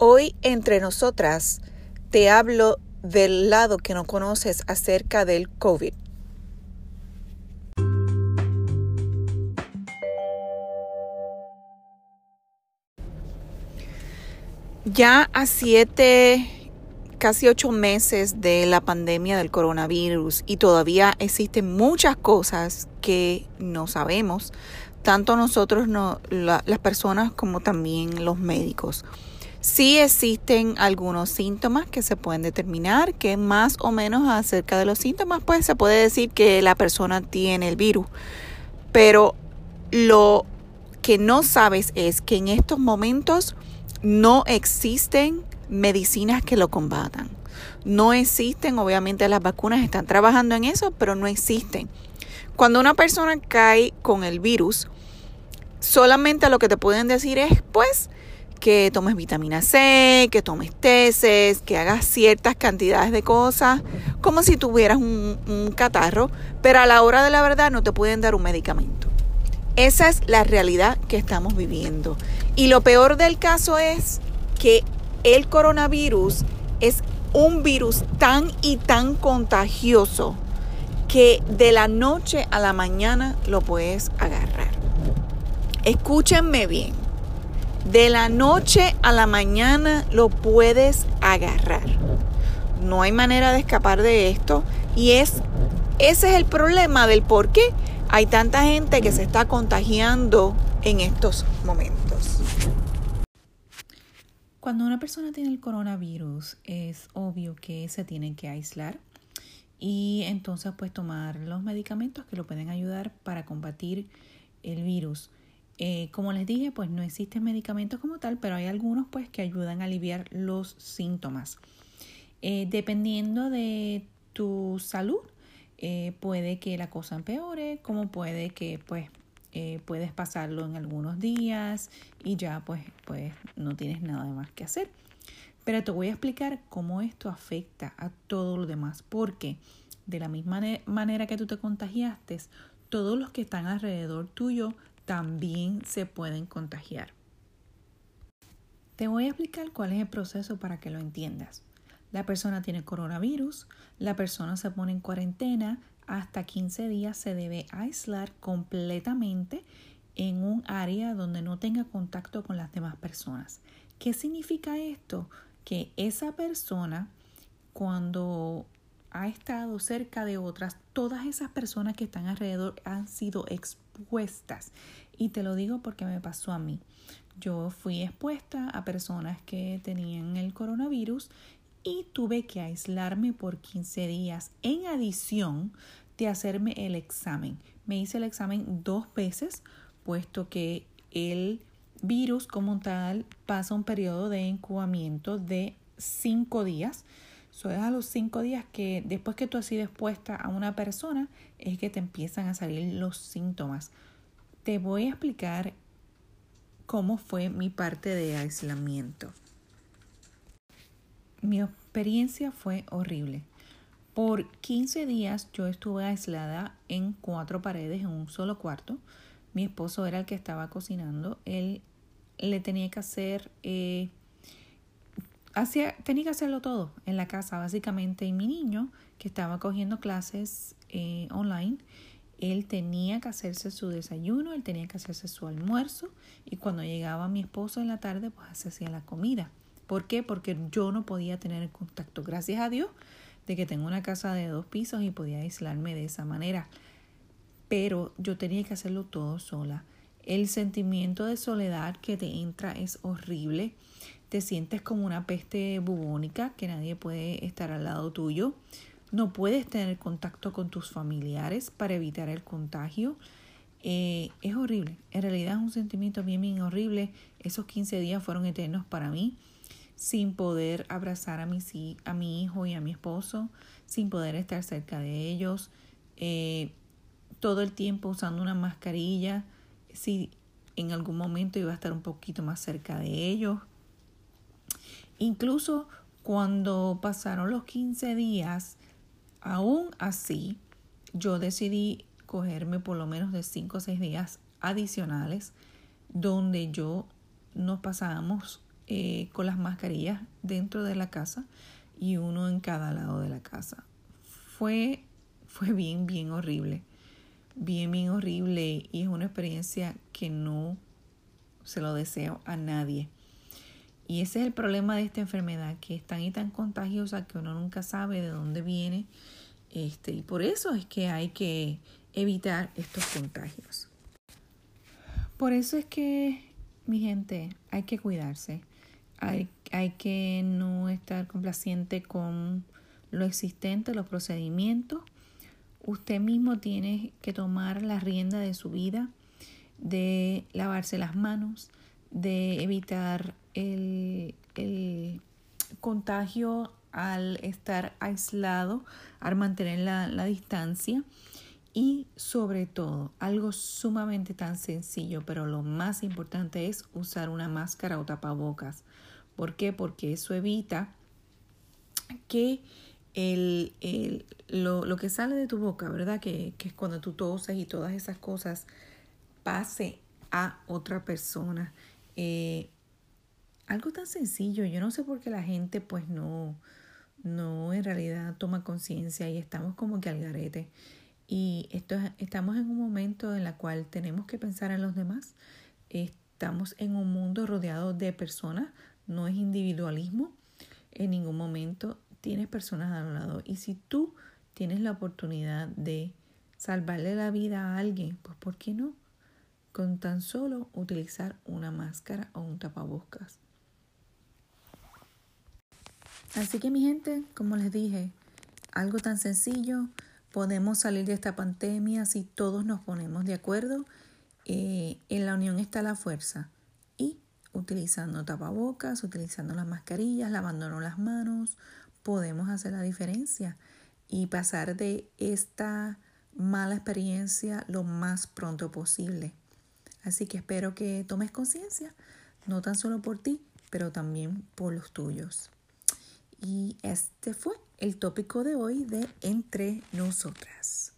Hoy entre nosotras te hablo del lado que no conoces acerca del COVID. Ya a siete, casi ocho meses de la pandemia del coronavirus y todavía existen muchas cosas que no sabemos, tanto nosotros, no, las personas como también los médicos. Sí existen algunos síntomas que se pueden determinar, que más o menos acerca de los síntomas, pues se puede decir que la persona tiene el virus. Pero lo que no sabes es que en estos momentos no existen medicinas que lo combatan. No existen, obviamente las vacunas están trabajando en eso, pero no existen. Cuando una persona cae con el virus, solamente lo que te pueden decir es, pues, que tomes vitamina C, que tomes tesis, que hagas ciertas cantidades de cosas, como si tuvieras un, un, catarro, pero a la hora de la verdad no te pueden dar un medicamento. Esa es la realidad que estamos viviendo. Y lo peor del caso es que el coronavirus es un virus tan y tan contagioso que de la noche a la mañana lo puedes agarrar. Escúchenme bien de la noche a la mañana lo puedes agarrar. No hay manera de escapar de esto y es ese es el problema del por qué hay tanta gente que se está contagiando en estos momentos. Cuando una persona tiene el coronavirus es obvio que se tiene que aislar y entonces pues tomar los medicamentos que lo pueden ayudar para combatir el virus. Eh, como les dije, pues no existen medicamentos como tal, pero hay algunos pues que ayudan a aliviar los síntomas. Eh, dependiendo de tu salud, eh, puede que la cosa empeore, como puede que pues puedes pasarlo en algunos días y ya pues, pues no tienes nada más que hacer. Pero te voy a explicar cómo esto afecta a todo lo demás, porque de la misma manera que tú te contagiaste, todos los que están alrededor tuyo también se pueden contagiar. Te voy a explicar cuál es el proceso para que lo entiendas. La persona tiene coronavirus, la persona se pone en cuarentena, hasta 15 días se debe aislar completamente en un área donde no tenga contacto con las demás personas. ¿Qué significa esto? Que esa persona cuando ha estado cerca de otras, todas esas personas que están alrededor han sido expuestas. Y te lo digo porque me pasó a mí. Yo fui expuesta a personas que tenían el coronavirus y tuve que aislarme por 15 días en adición de hacerme el examen. Me hice el examen dos veces, puesto que el virus como tal pasa un periodo de incubamiento de 5 días. Es a los cinco días que después que tú has sido expuesta a una persona es que te empiezan a salir los síntomas. Te voy a explicar cómo fue mi parte de aislamiento. Mi experiencia fue horrible. Por 15 días yo estuve aislada en cuatro paredes en un solo cuarto. Mi esposo era el que estaba cocinando. Él le tenía que hacer eh, tenía que hacerlo todo en la casa, básicamente. Y mi niño, que estaba cogiendo clases eh, online, él tenía que hacerse su desayuno, él tenía que hacerse su almuerzo. Y cuando llegaba mi esposo en la tarde, pues se hacía la comida. ¿Por qué? Porque yo no podía tener contacto. Gracias a Dios de que tengo una casa de dos pisos y podía aislarme de esa manera. Pero yo tenía que hacerlo todo sola. El sentimiento de soledad que te entra es horrible te sientes como una peste bubónica que nadie puede estar al lado tuyo, no puedes tener contacto con tus familiares para evitar el contagio. Eh, es horrible, en realidad es un sentimiento bien, bien horrible. Esos 15 días fueron eternos para mí, sin poder abrazar a mi, a mi hijo y a mi esposo, sin poder estar cerca de ellos, eh, todo el tiempo usando una mascarilla, si en algún momento iba a estar un poquito más cerca de ellos, Incluso cuando pasaron los 15 días, aún así, yo decidí cogerme por lo menos de 5 o 6 días adicionales donde yo nos pasábamos eh, con las mascarillas dentro de la casa y uno en cada lado de la casa. Fue, fue bien, bien horrible. Bien, bien horrible y es una experiencia que no se lo deseo a nadie. Y ese es el problema de esta enfermedad, que es tan y tan contagiosa que uno nunca sabe de dónde viene. Este, y por eso es que hay que evitar estos contagios. Por eso es que, mi gente, hay que cuidarse. Hay, hay que no estar complaciente con lo existente, los procedimientos. Usted mismo tiene que tomar la rienda de su vida, de lavarse las manos, de evitar el, contagio al estar aislado, al mantener la, distancia y sobre todo algo sumamente tan sencillo, pero lo más importante es usar una máscara o tapabocas. ¿Por qué? Porque eso evita que el, lo, que sale de tu boca, ¿verdad? Que, que es cuando tú toses y todas esas cosas pase a otra persona. Eh, algo tan sencillo, yo no sé por qué la gente pues no, no en realidad toma conciencia y estamos como que al garete. Y esto, estamos en un momento en el cual tenemos que pensar en los demás. Estamos en un mundo rodeado de personas, no es individualismo. En ningún momento tienes personas a un lado. Y si tú tienes la oportunidad de salvarle la vida a alguien, pues ¿por qué no? Con tan solo utilizar una máscara o un tapabocas. Así que mi gente, como les dije, algo tan sencillo, podemos salir de esta pandemia si todos nos ponemos de acuerdo. Eh, en la unión está la fuerza. Y utilizando tapabocas, utilizando las mascarillas, lavándonos las manos, podemos hacer la diferencia y pasar de esta mala experiencia lo más pronto posible. Así que espero que tomes conciencia, no tan solo por ti, pero también por los tuyos. Y este fue el tópico de hoy de Entre Nosotras.